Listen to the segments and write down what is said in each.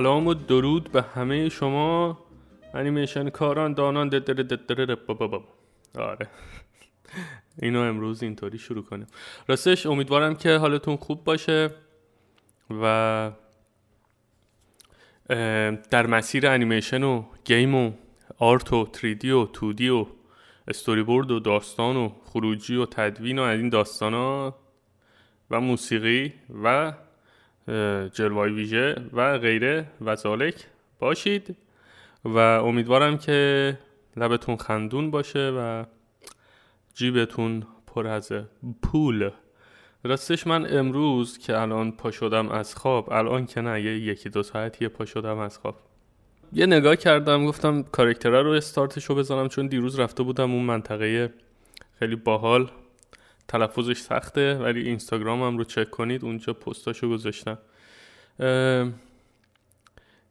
سلام و درود به همه شما. انیمیشن کاران دانان ددر آره. اینو امروز اینطوری شروع کنیم. راستش امیدوارم که حالتون خوب باشه و در مسیر انیمیشن و game و art و 3D و 2D و استوری بورد و داستان و خروجی و تدوین و از این داستان ها و موسیقی و جلوای ویژه و غیره و زالک باشید. و امیدوارم که لبتون خندون باشه و جیبتون پر از پول. راستش من امروز که الان پا شدم از خواب الان که نه یه یکی دو ساعتی پا شدم از خواب. یه نگاه کردم گفتم کارکتره رو استارتشو بزنم چون دیروز رفته بودم اون منطقه خیلی باحال. تلفظش سخته ولی اینستاگرامم رو چک کنید اونجا پستاشو گذاشتم.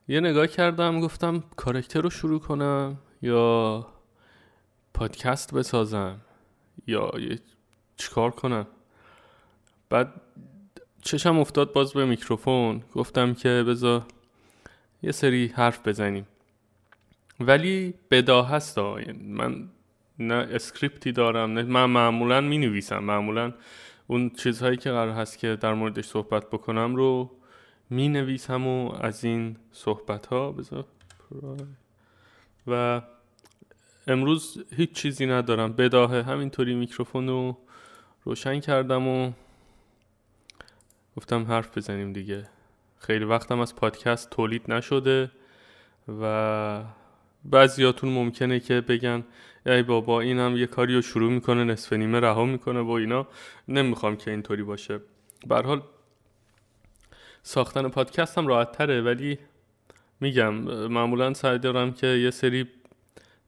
یه نگاه کردم گفتم کارکتر رو شروع کنم یا پادکست بسازم یا چیکار کنم. بعد چشم افتاد باز به میکروفون گفتم که بذار یه سری حرف بزنیم. ولی بداهه‌ست من نه script ی دارم نه من معمولا می نویسم معمولا اون چیزهایی که قرار هست که در موردش صحبت بکنم رو می نویسم و از این صحبت ها بذار و امروز هیچ چیزی ندارم. بداهه همینطوری میکروفون رو روشن کردم و گفتم حرف بزنیم دیگه. خیلی وقتم از پادکست تولید نشده و بعضیاتون ممکنه که بگن ای بابا اینم یه کاری رو شروع می‌کنه نصف نیمه رها می‌کنه و اینا. نمی‌خوام که اینطوری باشه. حال ساختن پادکست هم راحت تره ولی میگم معمولا سعی دارم که یه سری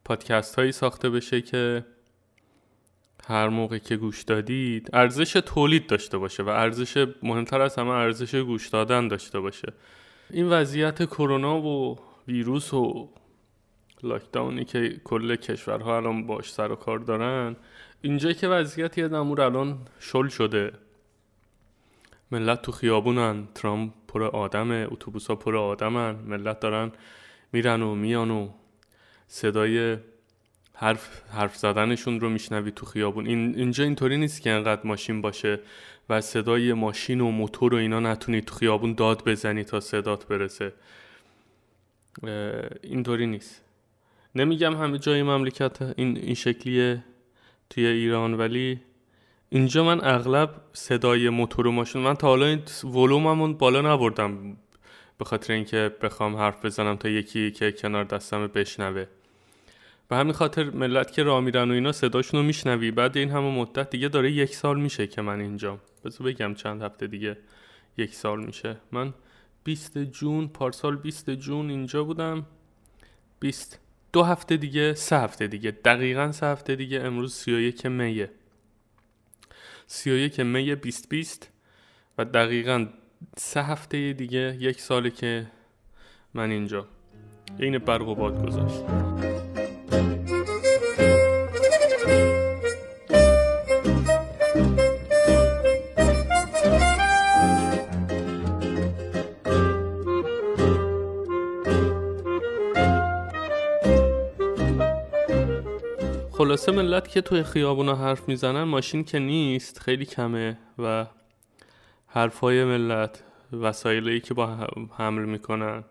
پادکست هایی ساخته بشه که هر موقع که گوش دادید ارزش تولید داشته باشه و ارزش مهمتر از همه ارزش گوش دادن داشته باشه. این وضعیت کرونا و ویروس و لاکداونی که کل کشورها الان باش سر و کار دارن. اینجا که وضعیت یه نمور الان شل شده. ملت تو خیابونن ترام پر آدمه اتوبوس ها پر آدمن ملت دارن میرن و میان و صدای حرف, حرف زدنشون رو میشنوی تو خیابون. این اینجا اینطوری نیست که انقدر ماشین باشه و صدای ماشین و موتور و اینا نتونی تو خیابون داد بزنی تا صدات برسه. اینطوری نیست. نمیگم همه جای مملکت این, این شکلیه توی ایران ولی اینجا من اغلب صدای موتور و ماشین من تا حالا این ولوممون بالا نبردم به خاطر اینکه بخوام حرف بزنم تا یکی که کنار دستم بشنوه. به همین خاطر ملت که راه میرن و اینا صداشون رو میشنوی. بعد این همه مدت دیگه داره یک سال میشه که من اینجا. بذار بگم چند هفته دیگه یک سال میشه. من 20 جون پارسال 20 جون اینجا بودم. 20 دو هفته دیگه سه هفته دیگه. دقیقا سه هفته دیگه. امروز 31 میه. 31 می 2020 و دقیقا سه هفته دیگه یک ساله که من اینجا. این برق و باد گذاشت. خلاصه ملت که توی خیابونا حرف می‌زنن ماشین که نیست خیلی کمه و حرفای ملت وسایلی که با حمل می‌کنن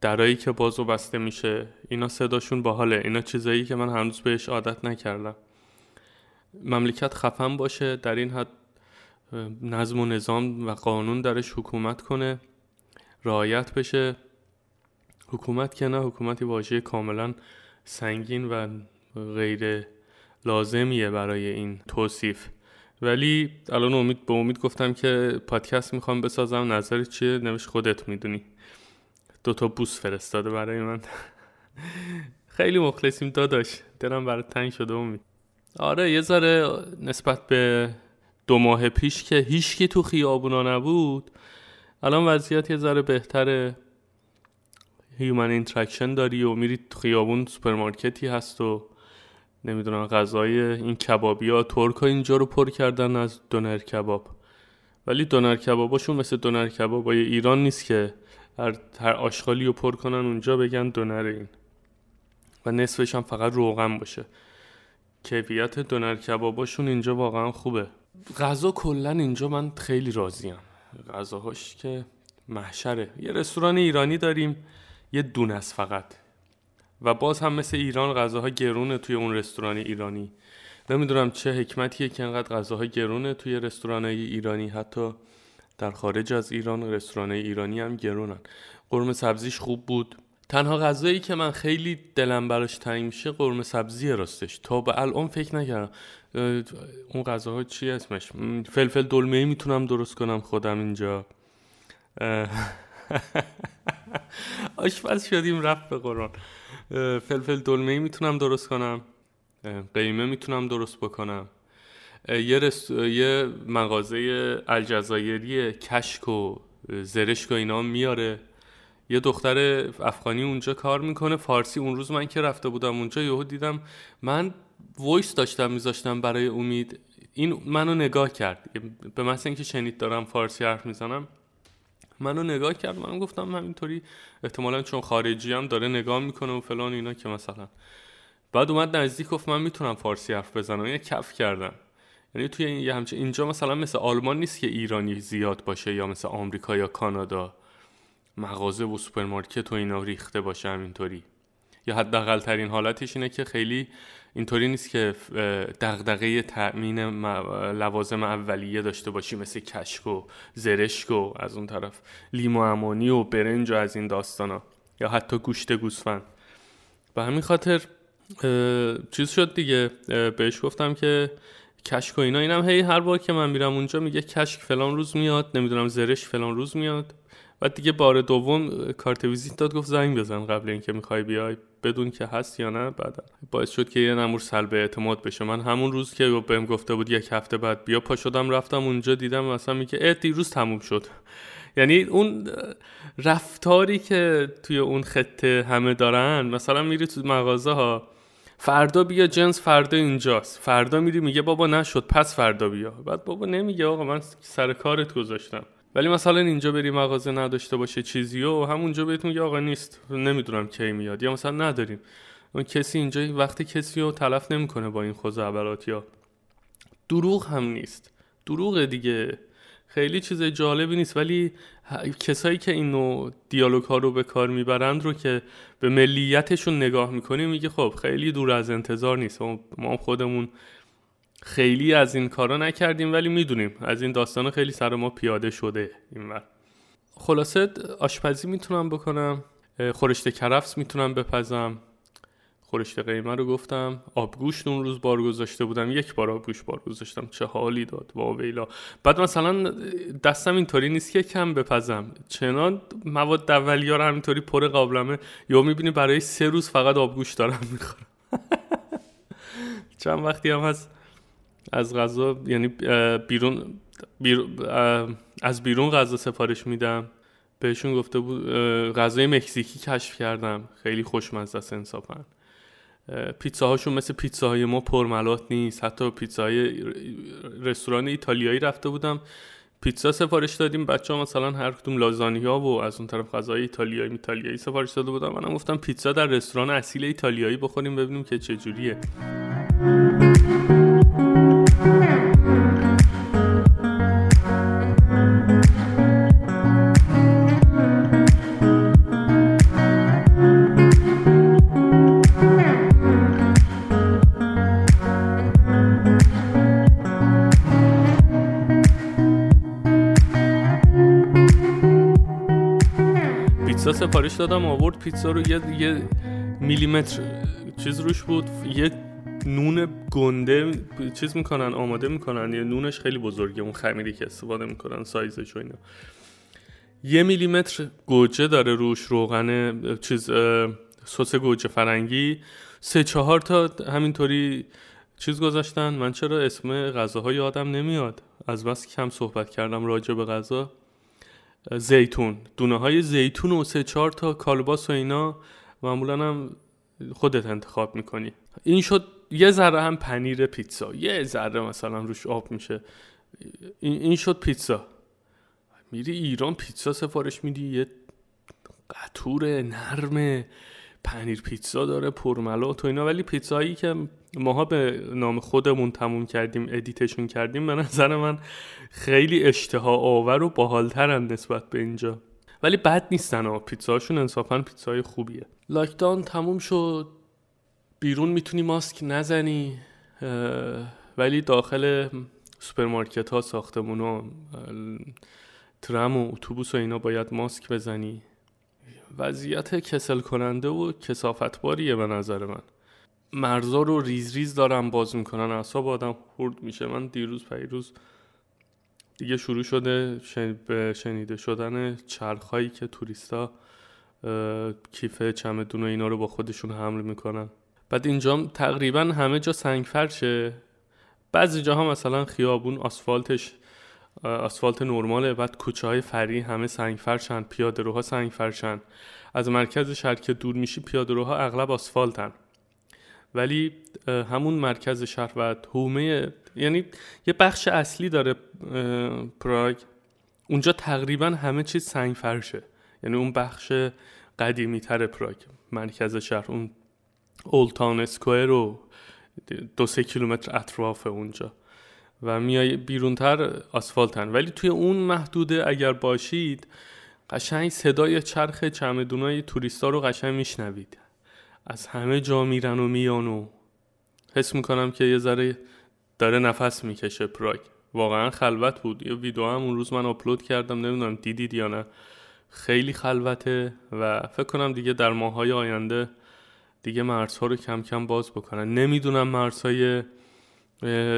درایی که باز و بسته میشه اینا صداشون باحاله. اینا چیزایی که من هنوز بهش عادت نکردم. مملکت خفن باشه در این حد نظم و نظام و قانون درش حکومت کنه رعایت بشه. حکومت که نه حکومتی واژه کاملا سنگین و غیر لازمیه برای این توصیف. ولی الان امید به امید گفتم که پادکست می‌خوام بسازم. نظر چیه؟ نوش خودت می‌دونی. دوتا بوس فرستاده برای من. خیلی مخلصیم داداش. دلم برای تنگ شده امید. آره یه ذره نسبت به دو ماه پیش که هیچکی تو خیابونا نبود الان وضعیت یه ذره بهتره human interaction داری و میری تو خیابون سوپرمارکتی هست و نمی‌دونم غذای این کبابی ها ترک اینجا رو پر کردن از دونر کباب. ولی دونر کباباشون مثل دونر کبابای ایران نیست که هر, هر آشغالی رو پر کنن اونجا بگن دونر این. و نصفش هم فقط روغن باشه. کیفیت دونر کباباشون اینجا واقعا خوبه. غذا کلا اینجا من خیلی راضیم. غذاهاش که محشره. یه رستوران ایرانی داریم یه دون است فقط. و باز هم مثل ایران غذاها گرونه توی اون رستوران ایرانی. نمی‌دونم چه حکمتیه که انقدر غذاها گرونه توی رستوران ایرانی. حتی در خارج از ایران رستوران ایرانی هم گرونن. قرمه سبزیش خوب بود. تنها غذایی که من خیلی دلم براش تنگ میشه قرمه سبزی راستش. تا به الان فکر نکردم. اون غذاها چی اسمش؟ فلفل دلمه می‌تونم درست کنم خودم اینجا. آشپز شدیم رفت به قرآن. فلفل دلمه می‌تونم درست کنم. قیمه می‌تونم درست بکنم. یه, رست... یه مغازه الجزایری کشک و زرشک و اینا میاره. یه دختر افغانی اونجا کار می‌کنه. فارسی اون روز من که رفته بودم اونجا یهو دیدم من voice داشتم میذاشتم برای امید. این منو نگاه کرد. به مثل اینکه شنید دارم فارسی حرف می‌زنم. منو نگاه کرد من گفتم همینطوری احتمالا چون خارجی هم داره نگاه می‌کنه و فلان اینا که مثلا. بعد اومد نزدیک گفت من می‌تونم فارسی حرف بزنم. یه کف کردم یعنی توی یه همچه اینجا مثلا مثل آلمان نیست که ایرانی زیاد باشه یا مثل آمریکا یا کانادا. مغازه و سوپرمارکت و اینا ریخته باشه همینطوری. یا حداقل ترین حالتش اینه که خیلی اینطوری نیست که دغدغه تأمین لوازم اولیه داشته باشی مثل کشک و زرشک و از اون طرف لیمو امانی و برنج و از این داستانا یا حتی گوشت گوسفند. به همین خاطر چیز شد دیگه. بهش گفتم که کشک و اینا اینم هی هر بار که من میرم اونجا میگه کشک فلان روز میاد نمی‌دونم زرش فلان روز میاد. بعد دیگه بار دوم کارت ویزیت داد گفت زنگ بزن قبل اینکه می‌خوای بیای. بدون که هست یا نه بعد باعث شد که یه نمور سلب اعتماد بشه. من همون روز که بهم گفته بود یک هفته بعد بیا پا شدم رفتم اونجا دیدم مثلا میگه اه دیروز تموم شد. یعنی اون رفتاری که توی اون خطه همه دارن مثلا میری تو مغازه ها فردا بیا جنس فردا اینجاست. فردا میری میگه بابا نشد پس فردا بیا. بعد بابا نمیگه آقا من سر کارت گذاشتم. ولی مثلا اینجا بری مغازه نداشته باشه چیزی و همونجا بهتون میگه آقا نیست نمی‌دونم کی میاد. یا مثلا نداریم. اون کسی اینجا وقتی کسی رو تلف نمی‌کنه با این خزعبلات یا. دروغ هم نیست. دروغ دیگه. خیلی چیز جالبی نیست. ولی کسایی که این نوع دیالوگ ها رو به کار می‌برند رو که به ملیتشون نگاه می‌کنیم میگه خب خیلی دور از انتظار نیست. ما خودمون خیلی از این کارا نکردیم ولی می‌دونیم از این داستان خیلی سر ما پیاده شده این وقت خلاصه آشپزی می‌تونم بکنم خورشت کرفس می‌تونم بپزم. خورشت قیمه رو گفتم. آبگوشت اون روز بار گذاشته بودم. یک بار آبگوشت بار گذاشتم. چه حالی داد. واویلا بعد مثلا دستم اینطوری نیست که کم بپزم. چنان مواد اولیار همینطوری پر قابلمه. یا می‌بینی برای سه روز فقط آبگوشت دارم می‌خورم. چند وقتی هم هست از غذا یعنی بیرون, از بیرون غذا سفارش میدم. بهشون گفته بود غذای مکزیکی کشف کردم. خیلی خوشمزه است انصافا پیتزاهاشون مثل پیتزاهای ما پرملات نیست. حتی پیتزاهای رستوران ایتالیایی رفته بودم. پیتزا سفارش دادیم. بچه ها مثلا هر کدوم لازانیا و از اون طرف غذای ایتالیایی ایتالیایی سفارش داده بودم. منم گفتم پیتزا در رستوران اصیل ایتالیایی بخوریم ببینیم که چجوریه. پیتزا سفارش دادم آورد پیتزا رو یه, یه میلیمتر چیز روش بود یه نون گنده چیز می‌کنن آماده می‌کنن. یه نونش خیلی بزرگه اون خمیری که استفاده می‌کنن سایزش و اینا. یه میلیمتر گوجه داره روش روغن چیز سس گوجه فرنگی. سه چهار تا همینطوری چیز گذاشتن. من چرا اسم غذاها یادم نمیاد. از بس کم صحبت کردم راجع به غذا. زیتون. دونه های زیتون و سه چهار تا کالباس و اینا معمولا هم خودت انتخاب می‌کنی. این شد یه ذره هم پنیر پیتزا یه ذره مثلا روش آب میشه. این شد پیتزا. میری ایران پیتزا سفارش میدی یه کنتور نرم پنیر پیتزا داره پرملات و اینا. ولی پیتزایی که ماها به نام خودمون تموم کردیم edit شون کردیم به نظر من خیلی اشتها آور و باحالترن نسبت به اینجا. ولی بد نیستن ها پیتزاشون انصافا پیتزای خوبیه. lockdown تموم شد. بیرون می‌تونی ماسک نزنی ولی داخل سوپرمارکت ها ساختمون ها ترام و اتوبوس و اینا باید ماسک بزنی. وضعیت کسل کننده و کثافت‌باریه به نظر من. مرزا رو ریز ریز دارم باز می‌کنن اعصاب آدم خورد میشه. من دیروز پریروز دیگه شروع شده به شنیده شدن چرخهایی که توریستا کیف چمدون و اینا رو با خودشون حمل می‌کنن. بعد اینجا تقریبا همه جا سنگ فرشه بعضی جاها مثلا خیابون آسفالتش آسفالت نرماله. بعد کوچه های فری همه سنگ فرشن پیاده روها سنگ فرشن از مرکز شهر که دور میشی پیاده روها اغلب آسفالتن. ولی همون مرکز شهر و تومه یعنی یه بخش اصلی داره پراگ. اونجا تقریبا همه چیز سنگ فرشه یعنی اون بخش قدیمی تر پراگ مرکز شهر اون اولتان اسکوئر و دو سه کیلومتر اطراف اونجا. و میای بیرونتر آسفالتن. ولی توی اون محدوده اگر باشید قشنگ صدای چرخ چمدونای توریستا رو قشنگ میشنوید. از همه جا میرن و میان و حس می‌کنم که یه ذره داره نفس می‌کشه پراگ. واقعا خلوت بود. یه ویدیو هم اون روز من آپلود کردم. نمی‌دونم دیدید یا نه. خیلی خلوته و فکر کنم دیگه در ماهای آینده دیگه مرزها رو کم کم باز بکنن. نمی‌دونم مرزهای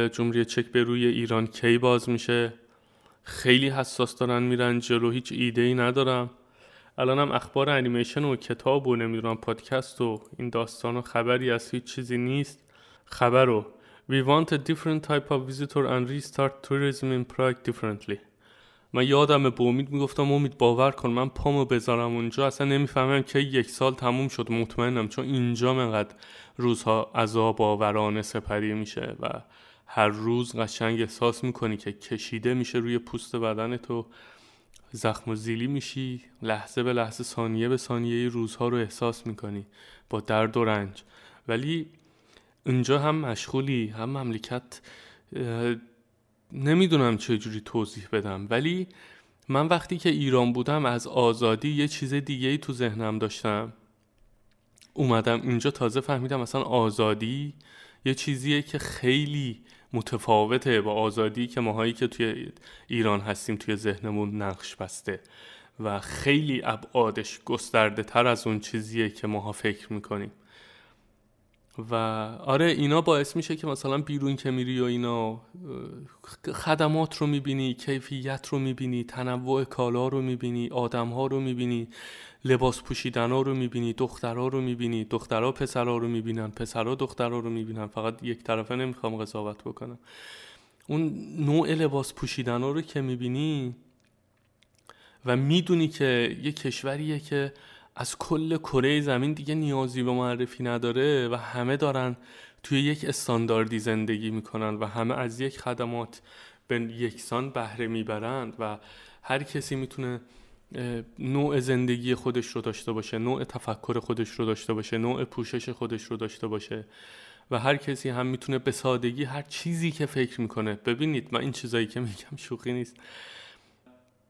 جمهوری چک به روی ایران کی باز میشه. خیلی حساس دارن میرن جلو هیچ ایده ای ندارم. الانم اخبار انیمیشن و کتاب و نمی‌دونم پادکست و این داستان و خبری از هیچ چیزی نیست. خبر رو We want a different type of visitor and restart tourism in Prague differently. من یادم به امید می‌گفتم امید باور کن من پامو بذارم اونجا. اصلا نمی‌فهمم که یک سال تموم شد. مطمئنم چون اینجا منقدر روزها عذاب آورانه سپری میشه و هر روز قشنگ احساس می‌کنی که کشیده میشه روی پوست بدن تو زخم و زیلی میشی لحظه به لحظه ثانیه به ثانیه روزها رو احساس می‌کنی با درد و رنج. ولی اینجا هم مشغولی هم مملکت نمی‌دونم چه جوری توضیح بدم ولی من وقتی که ایران بودم از آزادی یه چیز دیگه ای تو ذهنم داشتم. اومدم اینجا تازه فهمیدم مثلا آزادی یه چیزیه که خیلی متفاوته با آزادی که ماهایی که توی ایران هستیم توی ذهنمون نقش بسته و خیلی ابعادش گسترده تر از اون چیزیه که ماها فکر می‌کنیم. و آره اینا باعث میشه که مثلا بیرون که میری و اینا خدمات رو می‌بینی کیفیت رو می‌بینی تنوع کالا رو می‌بینی آدم ها رو می‌بینی لباس پوشیدن ها رو می‌بینی دخترها رو می‌بینی دخترها پسرها رو می‌بینن پسرها دخترها رو می‌بینن. فقط یک طرفه نمی‌خوام قضاوت بکنم. اون نوع لباس پوشیدن ها رو که می‌بینی و می‌دونی که یه کشوریه که از کل کره زمین دیگه نیازی به معرفی نداره و همه دارن توی یک استانداردی زندگی می‌کنن و همه از یک خدمات به یکسان بهره می‌برند و هر کسی می‌تونه نوع زندگی خودش رو داشته باشه نوع تفکر خودش رو داشته باشه نوع پوشش خودش رو داشته باشه و هر کسی هم می‌تونه به سادگی هر چیزی که فکر می‌کنه. ببینید من این چیزایی که میگم شوخی نیست.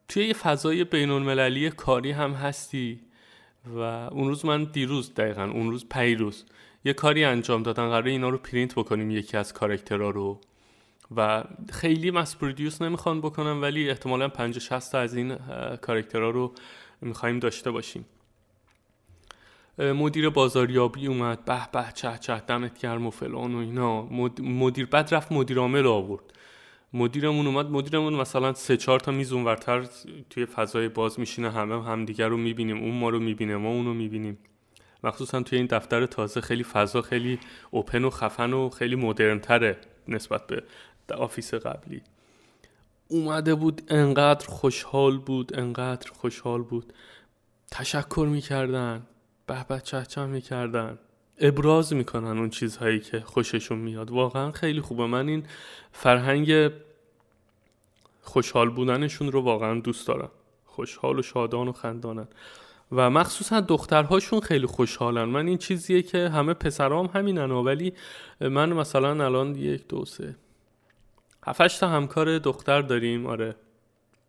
توی یه فضای بین کاری هم هستی. و اون روز من دیروز دقیقا اون روز پریروز یه کاری انجام دادن قراره اینا رو پرینت بکنیم یکی از کارکترها رو. و خیلی mass produce نمی‌خوان بکنم ولی احتمالا 50 60 تا از این کارکترها رو می‌خوایم داشته باشیم. مدیر بازاریابی اومد به به چه چه دمت گرم و فلان و اینا. مدیر بعد رفت مدیر عامل آورد. مدیرمون اومد مدیرمون مثلا سه چهار تا میز اونورتر توی فضای باز میشینه همه همدیگر رو می‌بینیم اون ما رو می‌بینه ما اونو می‌بینیم. مخصوصا توی این دفتر تازه خیلی فضا خیلی open و خفن و خیلی مدرن نسبت به office قبلی. اومده بود انقدر خوشحال بود انقدر خوشحال بود. تشکر می‌کردن به به چه می‌کردن. ابراز می‌کنن اون چیزهایی که خوششون میاد. واقعا خیلی خوبه. من این فرهنگ خوشحال بودنشون رو واقعا دوست دارم. خوشحال و شادان و خندانن. و مخصوصا دخترهاشون خیلی خوشحالن. من این چیزیه که همه پسرام همینن ولی من مثلا الان یک دو سه هفتش تا همکار دختر داریم. آره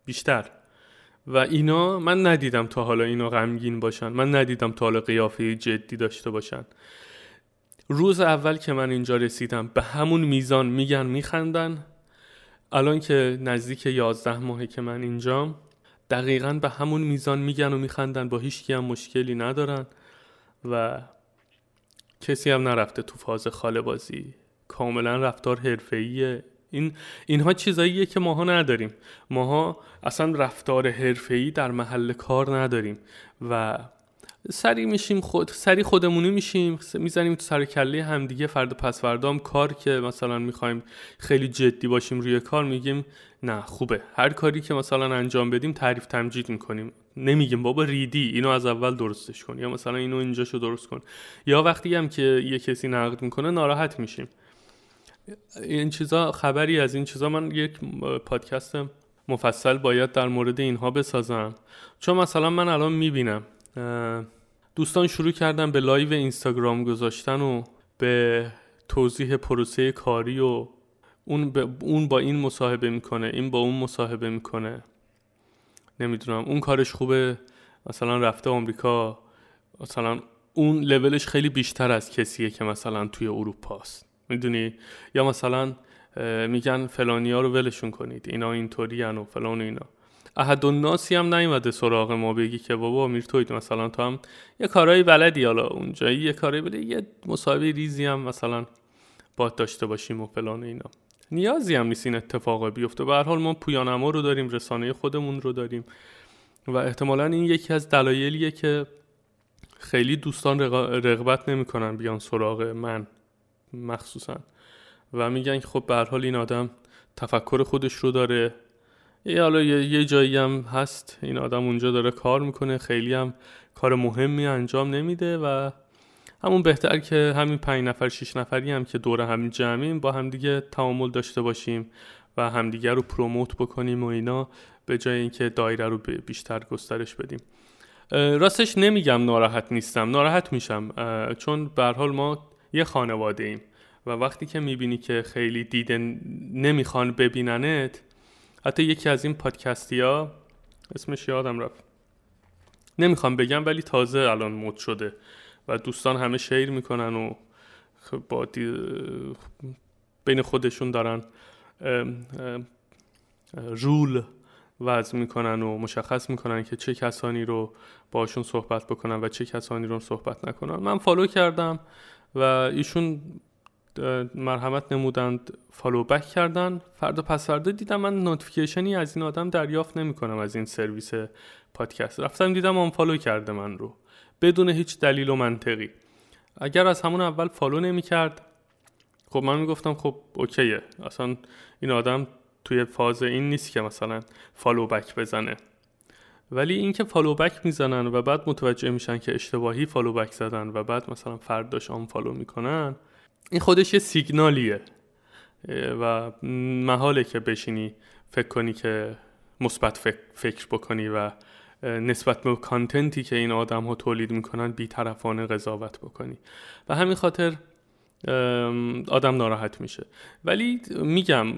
بیشتر. و اینا من ندیدم تا حالا اینا غمگین باشن. من ندیدم تا حالا قیافه جدی داشته باشن. روز اول که من اینجا رسیدم به همون میزان میگن میخندن. الان که نزدیک یازده ماهه که من اینجام دقیقا به همون میزان میگن و میخندن با هیچ هم مشکلی ندارن و کسی هم نرفته تو فاز خاله بازی. کاملا رفتار حرفه‌ایه. این اینها چیزاییه که ماها نداریم. ماها اصلا رفتار حرفه‌ای در محل کار نداریم و سری میشیم خود سری خودمونی میشیم می‌زنیم تو سر کله همدیگه فرد پس فردام. کار که مثلا می‌خوایم خیلی جدی باشیم روی کار میگیم نه خوبه. هر کاری که مثلا انجام بدیم تعریف تمجید می‌کنیم. نمیگیم بابا ریدی اینو از اول درستش کن یا مثلا اینو اینجاشو درست کن. یا وقتی هم که یه کسی نقد می‌کنه ناراحت میشیم. این چیزا خبری از این چیزا من یک پادکست مفصل باید در مورد اینها بسازم. چون مثلا من الان می‌بینم دوستان شروع کردن به live اینستاگرام گذاشتن و به توضیح پروسه کاری و اون, اون با این مصاحبه می‌کنه این با اون مصاحبه می‌کنه. نمی‌دونم اون کارش خوبه؟ مثلا رفته آمریکا مثلا اون لولش خیلی بیشتر از کسیه که مثلا توی اروپا است می‌دونی؟ یا مثلا میگن فلانیا رو ولشون کنید اینا اینطوری و فلان و اینا. احد ناسی هم نیومده سراغ ما بگی که بابا میر توید مثلا تو هم یه کارهایی بلدی حالا اونجایی یه کاری بله یه مصاحبه ریزی هم مثلا باد داشته باشیم و فلان و اینا. نیازی هم نیست این اتفاق بیفته. به هر حال ما پویانما رو داریم رسانه خودمون رو داریم. و احتمالا این یکی از دلایلیه که خیلی دوستان رغبت نمی‌کنن بیان سراغ من. مخصوصا. و میگن که خب به حال این آدم تفکر خودش رو داره. یه حالا یه جایی هم هست. این آدم اونجا داره کار می‌کنه. خیلی هم کار مهمی انجام نمیده و همون بهتر که همین پنج نفر شیش نفری هم که دور همین جمعیم با همدیگه تعامل داشته باشیم و همدیگه رو پروموت بکنیم و اینا به جای اینکه دایره رو بیشتر گسترش بدیم. راستش نمیگم ناراحت نیستم. ناراحت میشم. چون به حال ما یه خانواده ایم. و وقتی که می‌بینی که خیلی دیده نمی‌خوان ببیننت حتی یکی از این پادکستی ها اسمش یادم رفت. نمی‌خوام بگم ولی تازه الان مد شده و دوستان همه شیر می‌کنن و با بین خودشون دارن رول وضع می‌کنن و مشخص می‌کنن که چه کسانی رو باشون صحبت بکنن و چه کسانی رو صحبت نکنن. من follow کردم. و ایشون مرحمت نمودند follow back کردن. فردا پس فردا دیدم من notification ی از این آدم دریافت نمی کنم از این سرویس پادکست. رفتم دیدم اون unfollow کرده من رو بدون هیچ دلیل و منطقی. اگر از همون اول follow نمی کرد خب من می‌گفتم خب okay ه. اصلا این آدم توی فاز این نیست که مثلا follow back بزنه. ولی اینکه follow back می‌زنن و بعد متوجه میشن که اشتباهی follow back زدن و بعد مثلا فرداش unfollow می‌کنن این خودش یه سیگنالیه. و محاله که بشینی فکر کنی که مثبت فکر بکنی و نسبت به content ی که این آدم ها تولید می‌کنن بیطرفانه قضاوت بکنی. و همین خاطر آدم ناراحت میشه. ولی میگم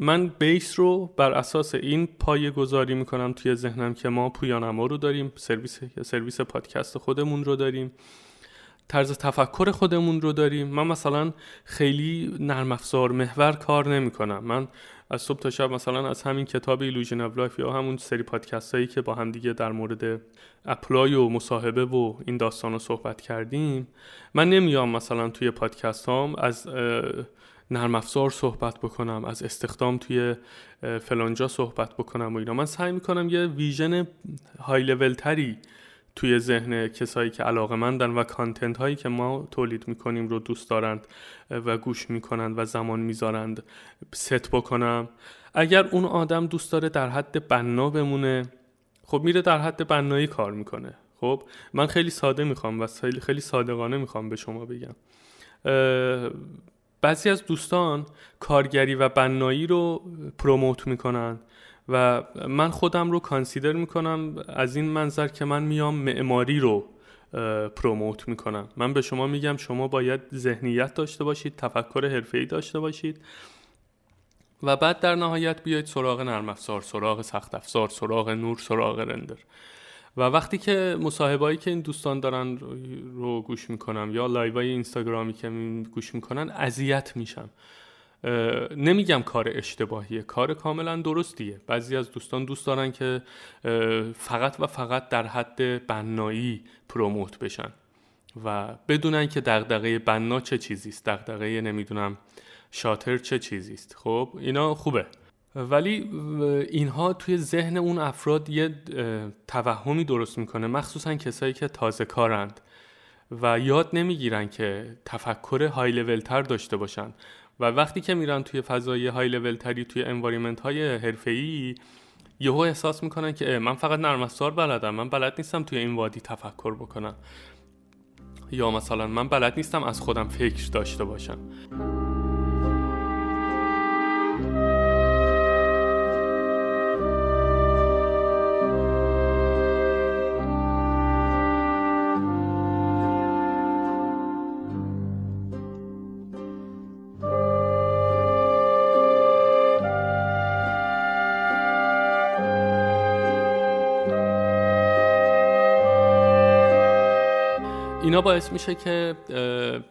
من base رو بر اساس این پایه گذاری می‌کنم توی ذهنم که ما پویانما رو داریم سرویس سرویس پادکست خودمون رو داریم. طرز تفکر خودمون رو داریم. من مثلا خیلی نرم افزار محور کار نمی کنم من از صبح تا شب مثلا از همین کتاب Illusion of Life یا همون سری پادکست هایی که با هم دیگه در مورد apply و مصاحبه و این داستان رو صحبت کردیم من نمیام مثلا توی پادکست هام از نرم افزار صحبت بکنم از استخدام توی فلانجا صحبت بکنم و اینا. من سعی می‌کنم یه ویژن های لول تری توی ذهن کسایی که علاقه مندن و کانتنت هایی که ما تولید می‌کنیم رو دوست دارند و گوش می‌کنند و زمان می‌ذارند ست بکنم. اگر اون آدم دوست داره در حد بنا بمونه خب میره در حد بنایی کار می‌کنه. خب من خیلی ساده می‌خوام و خیلی صادقانه می‌خوام به شما بگم. بعضی از دوستان کارگری و بنایی رو پروموت می‌کنن و من خودم رو کانسیدر می‌کنم از این منظر که من میام معماری رو پروموت می‌کنم. من به شما میگم شما باید ذهنیت داشته باشید تفکر حرفه‌ای داشته باشید و بعد در نهایت بیاید سراغ نرم افزار سراغ سخت افزار سراغ نور سراغ رندر. و وقتی که مصاحبایی که این دوستان دارن رو گوش می‌کنم یا لایوای اینستاگرامی که گوش می‌کنن اذیت میشم. نمیگم کار اشتباهیه کار کاملا درستیه. بعضی از دوستان دوست دارن که فقط و فقط در حد بنایی پروموت بشن و بدونن که دغدغه بنا چه چیزیست دغدغه نمی‌دونم شاتر چه چیزیست. خب اینا خوبه. ولی اینها توی ذهن اون افراد یه توهمی درست می‌کنه مخصوصا کسایی که تازه کارند و یاد نمی‌گیرن که تفکر های لول تر داشته باشن. و وقتی که میرن توی فضای های لول تری توی انوایرمنت های حرفه‌ای یهو احساس می‌کنن که من فقط نرم افزار بلدم من بلد نیستم توی این وادی تفکر بکنم. یا مثلا من بلد نیستم از خودم فکر داشته باشم. باعث میشه که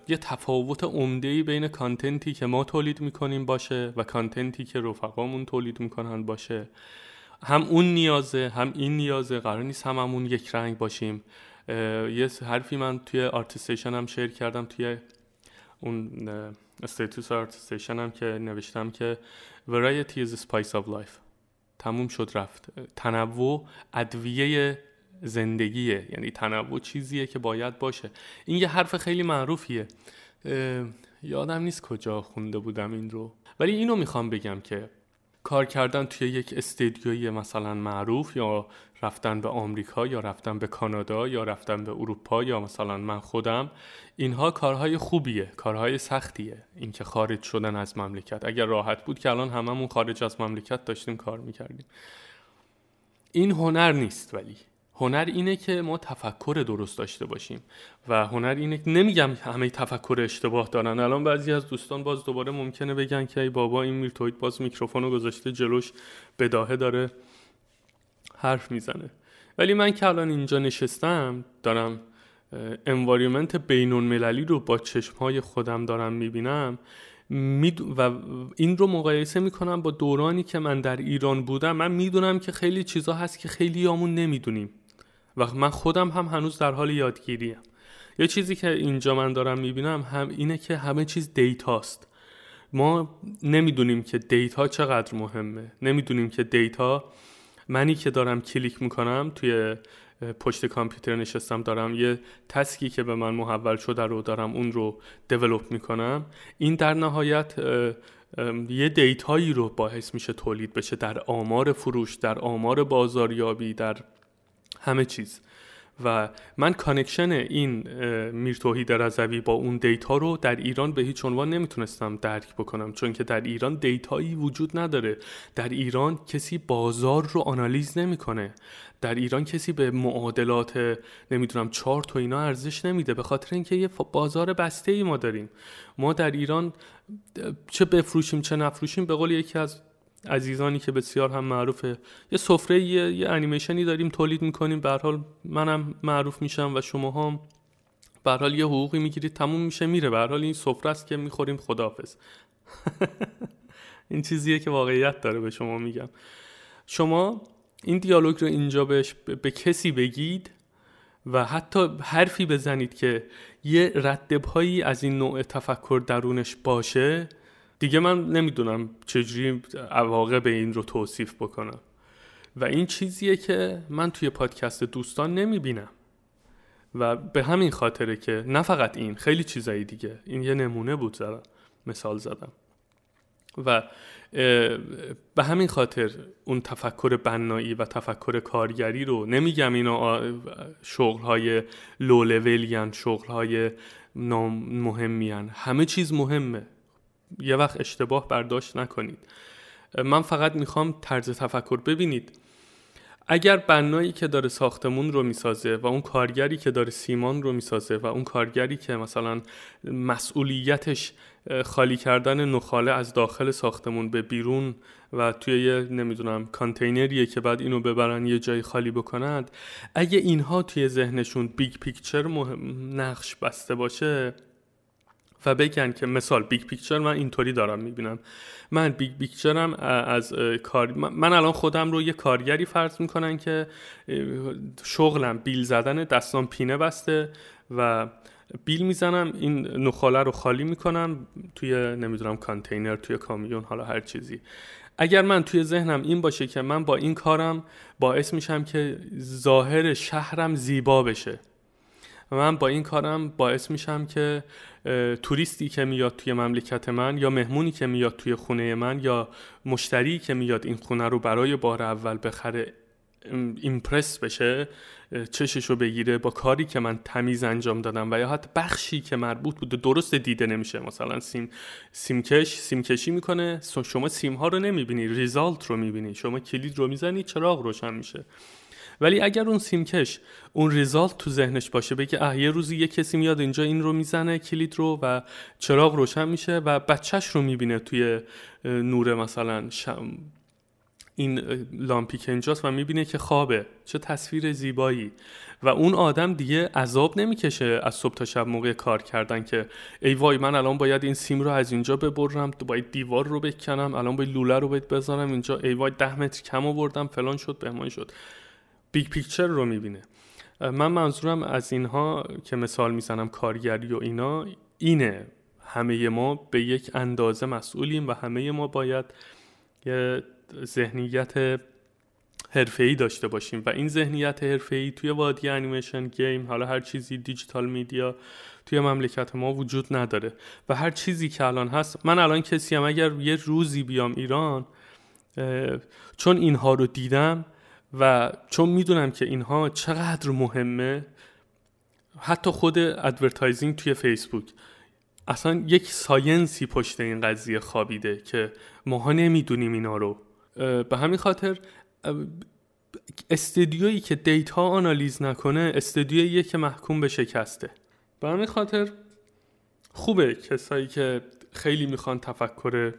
یه تفاوت عمده بین content ی که ما تولید می‌کنیم باشه و content ی که رفقامون تولید می‌کنن باشه. هم اون نیازه هم این نیازه. قرار نیست هممون یک رنگ باشیم. یه حرفی من توی ArtStation هم share کردم توی اون status ArtStation هم که نوشتم که variety is the spice of تموم شد رفت. تنوع ادویه زندگیه. یعنی تنوع چیزیه که باید باشه. این یه حرف خیلی معروفیه. یادم نیست کجا خونده بودم این رو. ولی اینو می‌خوام بگم که کار کردن توی یک استدیوی مثلا معروف یا رفتن به آمریکا یا رفتن به کانادا یا رفتن به اروپا یا مثلا من خودم اینها کارهای خوبیه کارهای سختیه. اینکه خارج شدن از مملکت. اگر راحت بود که الان هممون خارج از مملکت داشتیم کار می‌کردیم. این هنر نیست ولی. هنر اینه که ما تفکر درست داشته باشیم و هنر اینه که نمیگم همه تفکر اشتباه دارن. الان بعضی از دوستان باز دوباره ممکنه بگن که ای بابا این میرتوید باز میکروفون رو گذاشته جلوش بداهه داره حرف می‌زنه. ولی من که الان اینجا نشستم دارم انواریومنت بینون مللی رو با چشمهای خودم دارم می‌بینم. و این رو مقایسه می‌کنم با دورانی که من در ایران بودم. من می‌دونم که خیلی چیزا هست که خیلی‌هامون نمی‌دونیم. و من خودم هم هنوز در حال یادگیریم. یه چیزی که اینجا من دارم می‌بینم هم اینه که همه چیز data ست. ما نمی‌دونیم که data چقدر مهمه. نمی‌دونیم که data منی که دارم کلیک می‌کنم توی پشت کامپیوتر نشستم دارم یه task ی که به من محول شده رو دارم اون رو develop می‌کنم. این در نهایت یه data یی رو باعث میشه تولید بشه در آمار فروش در آمار بازاریابی در همه چیز. و من connection این میر توحید رضوی با اون data رو در ایران به هیچ عنوان نمی‌تونستم درک بکنم چون که در ایران data یی وجود نداره. در ایران کسی بازار رو آنالیز نمی‌کنه. در ایران کسی به معادلات نمی‌دونم چارت و اینا ارزش نمیده به خاطر اینکه یه بازار بسته ای ما داریم. ما در ایران چه بفروشیم چه نفروشیم به قول یکی از عزیزانی که بسیار هم معروفه. یه سفره یه, یه انیمیشنی داریم تولید می‌کنیم. به حال منم معروف میشم و شما هم به حال یه حقوقی می‌گیرید تموم میشه میره. به حال این سفره است که می‌خوریم. خداحافظ. این چیزیه که واقعیت داره به شما میگم. شما این دیالوگ رو اینجا بهش به کسی بگید و حتی حرفی بزنید که یه ردپایی از این نوع تفکر درونش باشه دیگه من نمی‌دونم چجوری عواقب این رو توصیف بکنم. و این چیزیه که من توی پادکست دوستان نمی‌بینم. و به همین خاطره که نه فقط این خیلی چیزایی دیگه. این یه نمونه بود زدم مثال زدم. و به همین خاطر اون تفکر بنایی و تفکر کارگری رو نمیگم اینا شغل های لو لولی شغل های مهمی همه چیز مهمه. یه وقت اشتباه برداشت نکنید. من فقط می‌خوام طرز تفکر ببینید. اگر بنایی که داره ساختمون رو می‌سازه و اون کارگری که داره سیمان رو می‌سازه و اون کارگری که مثلا مسئولیتش خالی کردن نخاله از داخل ساختمون به بیرون و توی یه نمی‌دونم کانتینریه که بعد اینو ببرن یه جای خالی بکنند اگه اینها توی ذهنشون big picture نقش بسته باشه و بگن که مثال big picture من اینطوری دارم می‌بینم. من big picture م از کار من الان خودم رو یه کارگری فرض می‌کنن که شغلم بیل زدن دستان پینه بسته و بیل می‌زنم این نخاله رو خالی می‌کنم توی نمی‌دونم کانتینر توی کامیون حالا هر چیزی. اگر من توی ذهنم این باشه که من با این کارم باعث میشم که ظاهر شهرم زیبا بشه من با این کارم باعث میشم که توریستی که میاد توی مملکت من یا مهمونی که میاد توی خونه من یا مشتری که میاد این خونه رو برای بار اول بخره ایمپرس بشه چششو بگیره با کاری که من تمیز انجام دادم و یا حتی بخشی که مربوط بوده درست دیده نمیشه. مثلا سیم سیمکش سیمکشی می‌کنه شما سیم ها رو نمی‌بینی ریزالت رو می‌بینی شما کلید رو می‌زنی چراغ روشن میشه. ولی اگر اون سیمکش اون ریزالت تو ذهنش باشه بگه اه یه روزی یه کسی میاد اینجا این رو می‌زنه کلید رو و چراغ روشن میشه و بچهش رو می‌بینه توی نور مثلا این لامپی که اینجاست و می‌بینه که خوابه. چه تصویر زیبایی. و اون آدم دیگه عذاب نمی‌کشه از صبح تا شب موقع کار کردن که ای وای من الان باید این سیم رو از اینجا ببرم باید دیوار رو بکنم الان باید لوله رو باید بذارم اینجا. ای وای ده متر کم آوردم فلان شد بهمان شد. big picture رو می‌بینه. من منظورم از اینها که مثال می‌زنم کارگری و اینا اینه. همه ما به یک اندازه مسئولیم و همه ما باید یه ذهنیت حرفه‌ای داشته باشیم. و این ذهنیت حرفه‌ای توی وادی انیمیشن گیم حالا هر چیزی دیجیتال میدیا توی مملکت ما وجود نداره. و هر چیزی که الان هست من الان کسی هم اگر یه روزی بیام ایران چون اینها رو دیدم و چون می‌دونم که اینها چقدر مهمه حتی خود advertising توی فیسبوک اصلا یک science ی پشت این قضیه خوابیده که ماها نمی‌دونیم اینا رو. به همین خاطر استدیویی که data آنالیز نکنه استدیویی که محکوم به شکسته. به همین خاطر خوبه کسایی که خیلی می‌خوان تفکر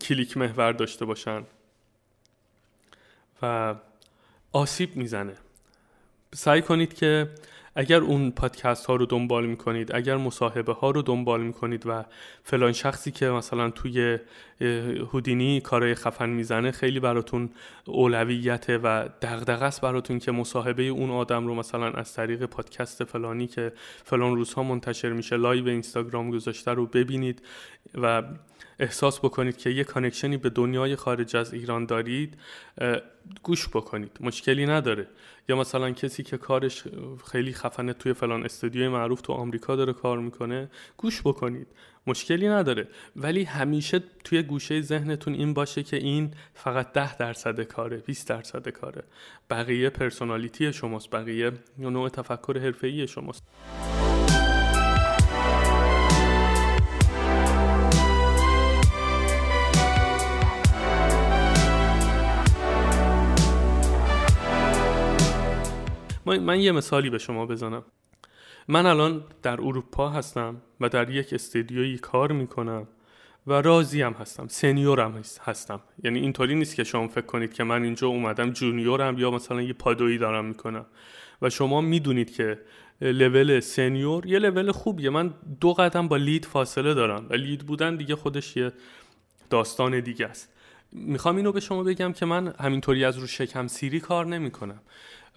کلیک محور داشته باشن. و آسیب می‌زنه. سعی کنید که اگر اون پادکست ها رو دنبال می‌کنید اگر مصاحبه ها رو دنبال می‌کنید و فلان شخصی که مثلا توی هودینی کارهای خفن می‌زنه خیلی براتون اولویته و دغدغه است براتون که مصاحبه اون آدم رو مثلا از طریق پادکست فلانی که فلان روزها منتشر میشه لایو اینستاگرام گذاشته رو ببینید و احساس بکنید که یه connection ی به دنیای خارج از ایران دارید گوش بکنید. مشکلی نداره. یا مثلا کسی که کارش خیلی خفنه توی فلان استودیوی معروف تو آمریکا داره کار می‌کنه گوش بکنید. مشکلی نداره. ولی همیشه توی گوشه ذهنتون این باشه که این فقط ده درصد کاره 20 درصد کاره. بقیه personality شماست بقیه نوع تفکر حرفه‌ای شماست. من یه مثالی به شما بزنم. من الان در اروپا هستم و در یک استدیویی کار می‌کنم و راضی هم هستم سنیورم هستم. یعنی اینطوری نیست که شما فکر کنید که من اینجا اومدم جونیورم یا مثلا یه پادویی دارم می‌کنم. و شما می‌دونید که لول سنیور یه لول خوبیه. من دو قدم با لید فاصله دارم و لید بودن دیگه خودش یه داستان دیگه است. می‌خوام اینو به شما بگم که من همینطوری از رو شکم سیری کار نمی‌کنم.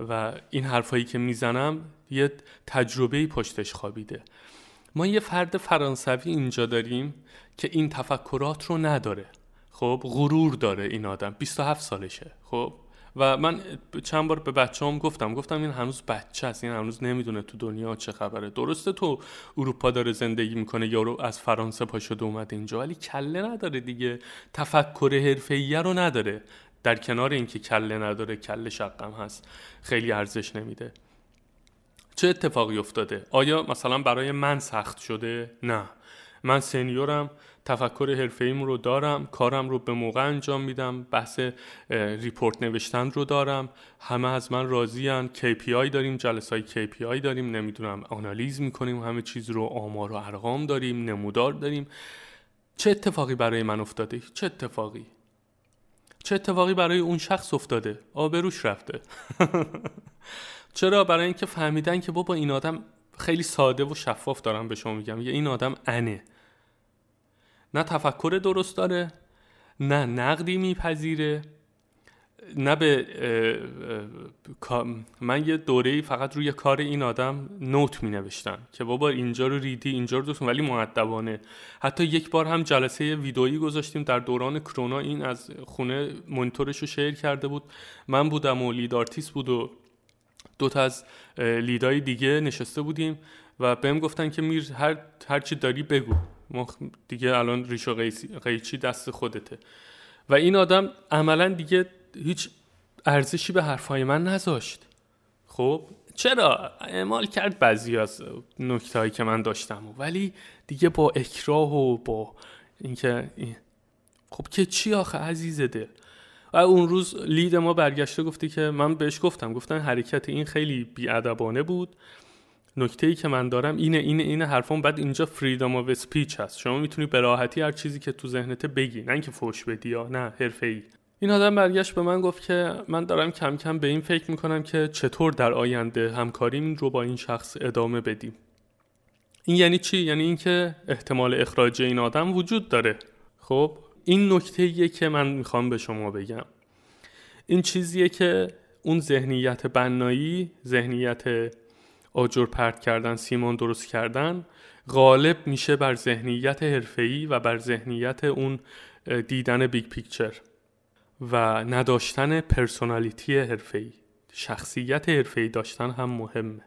و این حرفایی که می‌زنم یه تجربه پشتش خوابیده. ما یه فرد فرانسوی اینجا داریم که این تفکرات رو نداره. خب غرور داره این آدم. 27 سالشه. خب و من چند بار به بچه هم گفتم گفتم این هنوز بچه است این هنوز نمی‌دونه تو دنیا چه خبره. درسته تو اروپا داره زندگی می‌کنه یارو از فرانسه پا شده اومده اینجا ولی کله نداره دیگه. تفکر حرفه‌ایه رو نداره. در کنار اینکه کله نداره کله شقم هست. خیلی ارزش نمیده. چه اتفاقی افتاده؟ آیا مثلا برای من سخت شده؟ نه. من سنیورم تفکر حرفه رو دارم کارم رو به موقع انجام میدم بحث ریپورت نوشتن رو دارم. همه از من راضیان KPI داریم جلسه های KPI داریم نمی‌دونم آنالیز می‌کنیم همه چیز رو آمار و ارقام داریم نمودار داریم. چه اتفاقی برای من افتاده؟ چه اتفاقی؟ چه اتفاقی برای اون شخص افتاده؟ آبروش رفته. چرا؟ برای اینکه فهمیدن که بابا این آدم خیلی ساده و شفاف دارم به شما میگم. یه این آدم انه. نه تفکر درست داره نه نقدی میپذیره نه به من یه دوره فقط روی کار این آدم نوت می نوشتم که بابا اینجا رو ریدی اینجا رو دوست ولی معدبانه حتی یک بار هم جلسه ویدئویی گذاشتیم در دوران کرونا این از خونه مونیتورش رو share کرده بود. من بودم و lead artist بود و دو تا از lead ای دیگه نشسته بودیم و بهم گفتن که میر هر هر چی داری بگو. ما دیگه الان ریش و قیچی دست خودته. و این آدم عملا دیگه هیچ ارزشی به حرفای من نذاشت. خب چرا؟ اعمال کرد بعضی از نکته هایی که من داشتم. ولی دیگه با اکراه و با اینکه خب که چی آخه عزیز دل؟ و اون روز لید ما برگشته گفته که من بهش گفتم. گفتن حرکت این خیلی بیادبانه بود. نکته ای که من دارم اینه اینه اینه حرفان بعد اینجا فریدم آف اسپیچ هست. شما می‌تونی به راحتی هر چیزی که تو ذهنت بگی نه اینکه فوش بدی یا نه حرفه ای این آدم برگشت به من گفت که من دارم کم کم به این فکر می‌کنم که چطور در آینده همکاریم رو با این شخص ادامه بدیم. این یعنی چی؟ یعنی اینکه احتمال اخراج این آدم وجود داره. خب؟ این نکته که من می‌خوام به شما بگم. این چیزیه که اون ذهنیت بنایی ذهنیت آجر پرت کردن سیمان درست کردن غالب میشه بر ذهنیت حرفه‌ای و بر ذهنیت اون دیدن big picture و نداشتن personality حرفه‌ای. شخصیت حرفه‌ای داشتن هم مهمه.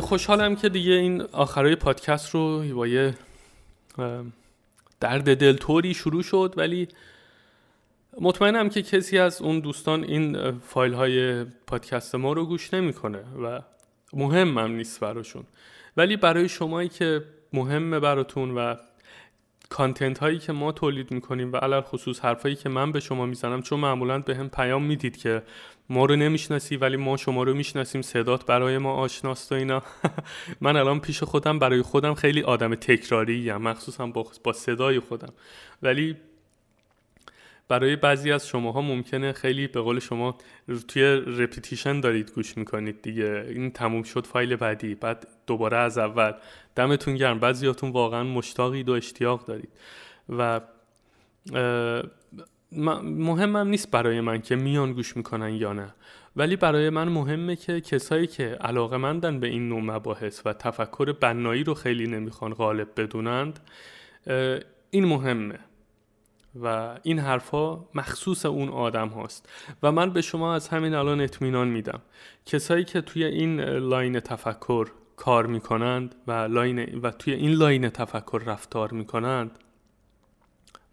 خوشحالم که دیگه این آخرای پادکست رو با یه درد دلطوری شروع شد ولی مطمئنم که کسی از اون دوستان این فایل های پادکست ما رو گوش نمی‌کنه و مهمم نیست براشون. ولی برای شمایی که مهمه براتون و کانتنت هایی که ما تولید می‌کنیم و علل خصوص حرفایی که من به شما می‌زنم چون معمولا به هم پیام می‌دید که ما رو نمی‌شناسی ولی ما شما رو می‌شناسیم. صدات برای ما آشناست و اینا. من الان پیش خودم برای خودم خیلی آدم تکراری ام مخصوصا با, با صدای خودم. ولی برای بعضی از شماها ممکنه خیلی به قول شما توی repetition دارید گوش می‌کنید دیگه. این تموم شد فایل بعدی بعد دوباره از اول. دمتون گرم. بعضیاتون واقعا مشتاقید و اشتیاق دارید. و مهمم نیست برای من که میان گوش می‌کنن یا نه. ولی برای من مهمه که کسایی که علاقه مندن به این نوع مباحث و تفکر بنایی رو خیلی نمی‌خوان غالب بدونند این مهمه. و این حرفها مخصوص اون آدم هاست. و من به شما از همین الان اطمینان میدم. کسایی که توی این line تفکر کار می‌کنند و, line و توی این line تفکر رفتار می‌کنند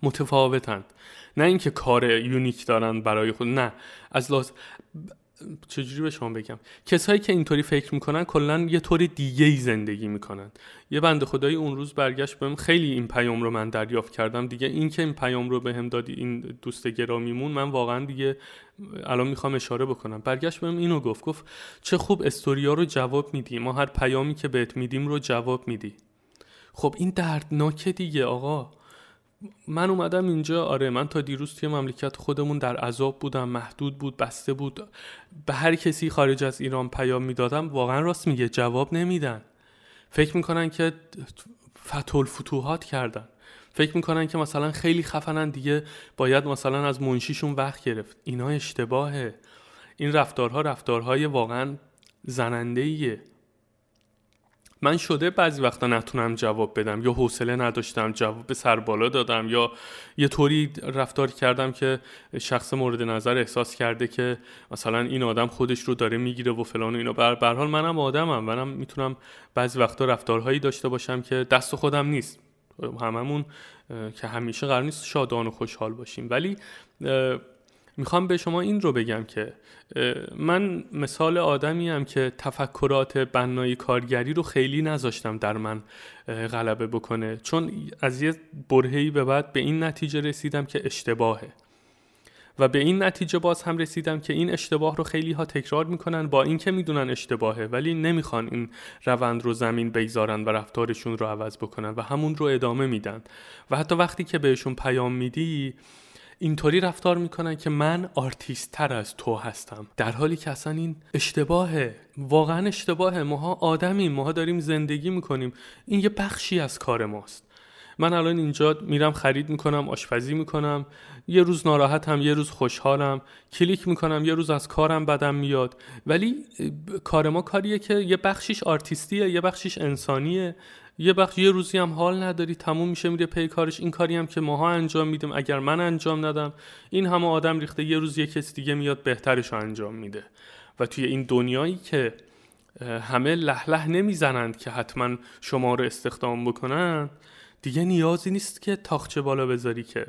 متفاوتند. نه اینکه کار یونیک دارن برای خود نه. از لاز چجوری به شما بگم؟ کسایی که اینطوری فکر می‌کنن کلا یه طور دیگه ای زندگی می‌کنن. یه بنده خدایی اون روز برگشت بهم خیلی این پیام رو من دریافت کردم. دیگه این که این پیام رو بهم دادی این دوست گرامیمون من واقعا دیگه الان می‌خوام اشاره بکنم. برگشت بهم اینو گفت گفت چه خوب استوریا رو جواب میدی. ما هر پیامی که بهت میدیم رو جواب میدی. خب این دردناکه دیگه آقا. من اومدم اینجا آره من تا دیروز توی مملکت خودمون در عذاب بودم محدود بود بسته بود. به هر کسی خارج از ایران پیام می‌دادم واقعا راست میگه جواب نمیدن. فکر می‌کنن که فتول فتوحات کردن. فکر می‌کنن که مثلا خیلی خفنن دیگه باید مثلا از منشیشون وقت گرفت. اینا اشتباهه. این رفتارها رفتارهای واقعا زننده من شده بعضی وقتا نتونم جواب بدم یا حوصله نداشتم جواب به سر بالا دادم یا یه طوری رفتار کردم که شخص مورد نظر احساس کرده که مثلا این آدم خودش رو داره می‌گیره و فلان و اینا. بر حال منم آدمم منم می‌تونم بعضی وقتا رفتارهایی داشته باشم که دست خودم نیست. هممون که همیشه قرار نیست شادان و خوشحال باشیم. ولی می‌خوام به شما این رو بگم که من مثال آدمی هم که تفکرات بنایی کارگری رو خیلی نذاشتم در من غلبه بکنه. چون از یه برهی به بعد به این نتیجه رسیدم که اشتباهه. و به این نتیجه باز هم رسیدم که این اشتباه رو خیلی ها تکرار می‌کنن با اینکه می‌دونن اشتباهه ولی نمی‌خوان این روند رو زمین بگذارن و رفتارشون رو عوض بکنن و همون رو ادامه میدن. و حتی وقتی که بهشون پیام میدی اینطوری رفتار می‌کنن که من آرتیست تر از تو هستم. در حالی که اصلا این اشتباهه واقعا اشتباهه ماها آدمیم ماها داریم زندگی می‌کنیم. این یه بخشی از کار ماست. من الان اینجا میرم خرید می‌کنم آشپزی می‌کنم. یه روز ناراحتم یه روز خوشحالم. کلیک می‌کنم یه روز از کارم بدم میاد. ولی کار ما کاریه که یه بخشیش آرتیستیه یه بخشیش انسانیه. یه بخش یه روزی هم حال نداری تموم میشه میره پی کارش. این کاری هم که ماها انجام میدیم اگر من انجام ندم این همه آدم ریخته یه روز یه کسی دیگه میاد بهترش رو انجام میده. و توی این دنیایی که همه لح نمی‌زنند که حتما شما رو استخدام بکنن دیگه نیازی نیست که تاخچه بالا بذاری که.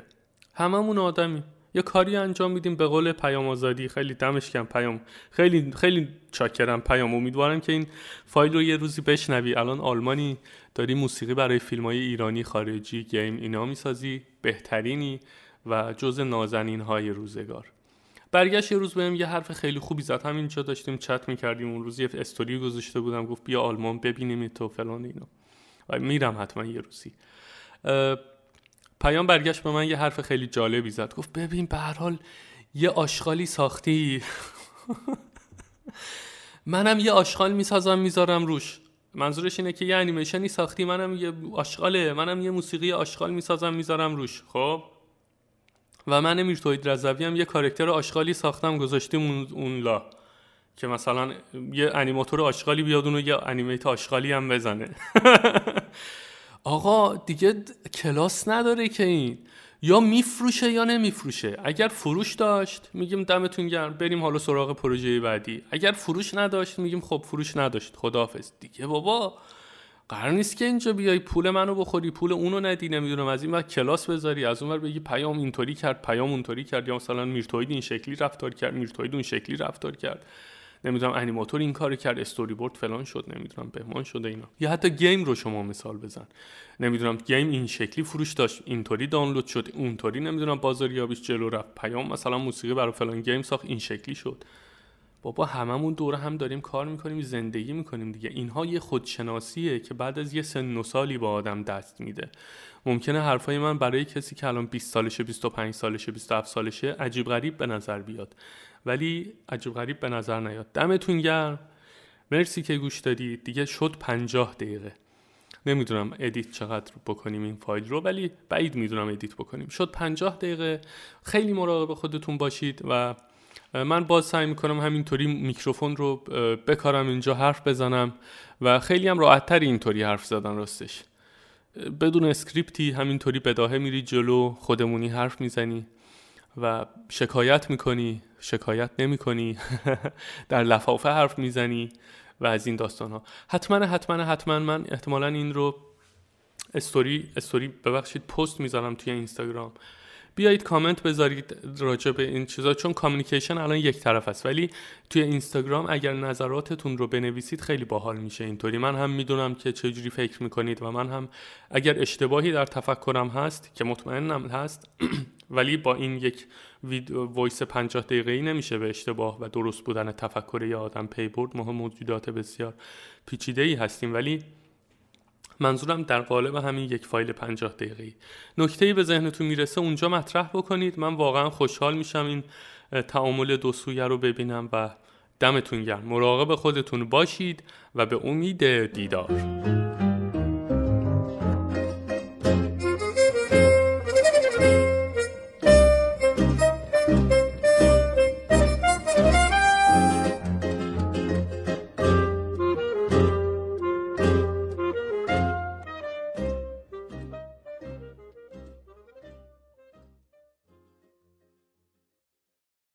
هممون آدمی یه کاری انجام میدیم به قول پیام آزادی. خیلی دمش کم پیام. خیلی خیلی چاکرم پیام. امیدوارم که این فایل رو یه روزی بشنوی. الان آلمانی داری موسیقی برای فیلم های ایرانی خارجی گیم اینا می‌سازی؟ بهترینی و جز نازنین های روزگار. برگشت یه روز بهم یه حرف خیلی خوبی زد. همینجا داشتیم چت می‌کردیم. اون روز یه استوری گذاشته بودم. گفت بیا آلمان ببینیم تو فلان اینا. و میرم حتما یه روزی. پیام برگشت به من یه حرف خیلی جالبی زد. گفت ببین به هر حال یه آشغالی ساختی. منم یه آشغال می‌سازم می‌ذارم روش. منظورش اینه که یه انیمیشنی ساختی منم یه آشغاله. منم یه موسیقی آشغال می‌سازم می‌ذارم روش خب؟ و من میرتوید رضوی هم یه کارکتر آشغالی ساختم گذاشتیم اون, لا. که مثلا یه انیماتور آشغالی بیاد اونو یه انیمیت آشغالی هم بزنه. آقا دیگه کلاس نداره که این. یا میفروشه یا نمیفروشه. اگر فروش داشت میگیم دمتون گرم بریم حالا سراغ پروژه بعدی. اگر فروش نداشت میگیم خب فروش نداشت. خداحافظ. دیگه بابا قرار نیست که اینجا بیای پول منو بخوری پول اونو ندی نمی‌دونم. از این وقت کلاس بذاری از اون ور بگی پیام اینطوری کرد پیام اونطوری کرد. یا مثلا میرتوید این شکلی رفتار کرد میرتوید اون شکلی رفتار کرد. نمی‌دونم انیماتور این کارو کرد استوری بورد فلان شد نمی‌دونم بهمان شده اینا. یا حتی game رو شما مثال بزن. نمی‌دونم game این شکلی فروش داشت اینطوری دانلود شد اونطوری نمی‌دونم بازاریابیش جلو رفت. پیام مثلا موسیقی برای فلان game ساخت این شکلی شد. بابا هممون دور هم داریم کار می‌کنیم زندگی می‌کنیم دیگه. اینها یه خودشناسیه که بعد از یه سن و سالی با آدم دست میده. ممکنه حرفای من برای کسی که الان 20 سالشه 25 سالشه 27 سالشه عجیب غریب به نظر بیاد. ولی عجیب غریب به نظر نیاد. دمتون گرم. مرسی که گوش دادید. دیگه شد 50 دقیقه. نمی‌دونم edit چقدر بکنیم این فایل رو ولی بعید می‌دونم edit بکنیم. شد 50 دقیقه. خیلی مراقب خودتون باشید و من باز سعی می‌کنم همینطوری میکروفون رو بکارم اینجا حرف بزنم و خیلی هم راحت اینطوری حرف زدن راستش. بدون script ی همینطوری بداهه میری جلو خودمونی حرف می‌زنی. و شکایت می‌کنی شکایت نمی‌کنی در لفافه حرف می‌زنی و از این داستان ها حتما حتما حتما من احتمالا این رو story story ببخشید پست می‌ذارم توی اینستاگرام. بیایید کامنت بذارید راجع به این چیزا چون communication الان یک طرف است. ولی توی اینستاگرام اگر نظراتتون رو بنویسید خیلی باحال میشه اینطوری. من هم می‌دونم که چجوری فکر می‌کنید و من هم اگر اشتباهی در تفکرم هست که مطمئنم هست ولی با این یک ویدیو voice 50 دقیقه ای نمیشه به اشتباه و درست بودن تفکر یه آدم پی برد. ما موجودات بسیار پیچیده ای هستیم. ولی منظورم در قالب همین یک فایل 50 دقیقه نکته ای به ذهنتون می‌رسه اونجا مطرح بکنید. من واقعا خوشحال میشم این تعامل دو سویه رو ببینم و دمتون گرم. مراقب خودتون باشید و به امید دیدار.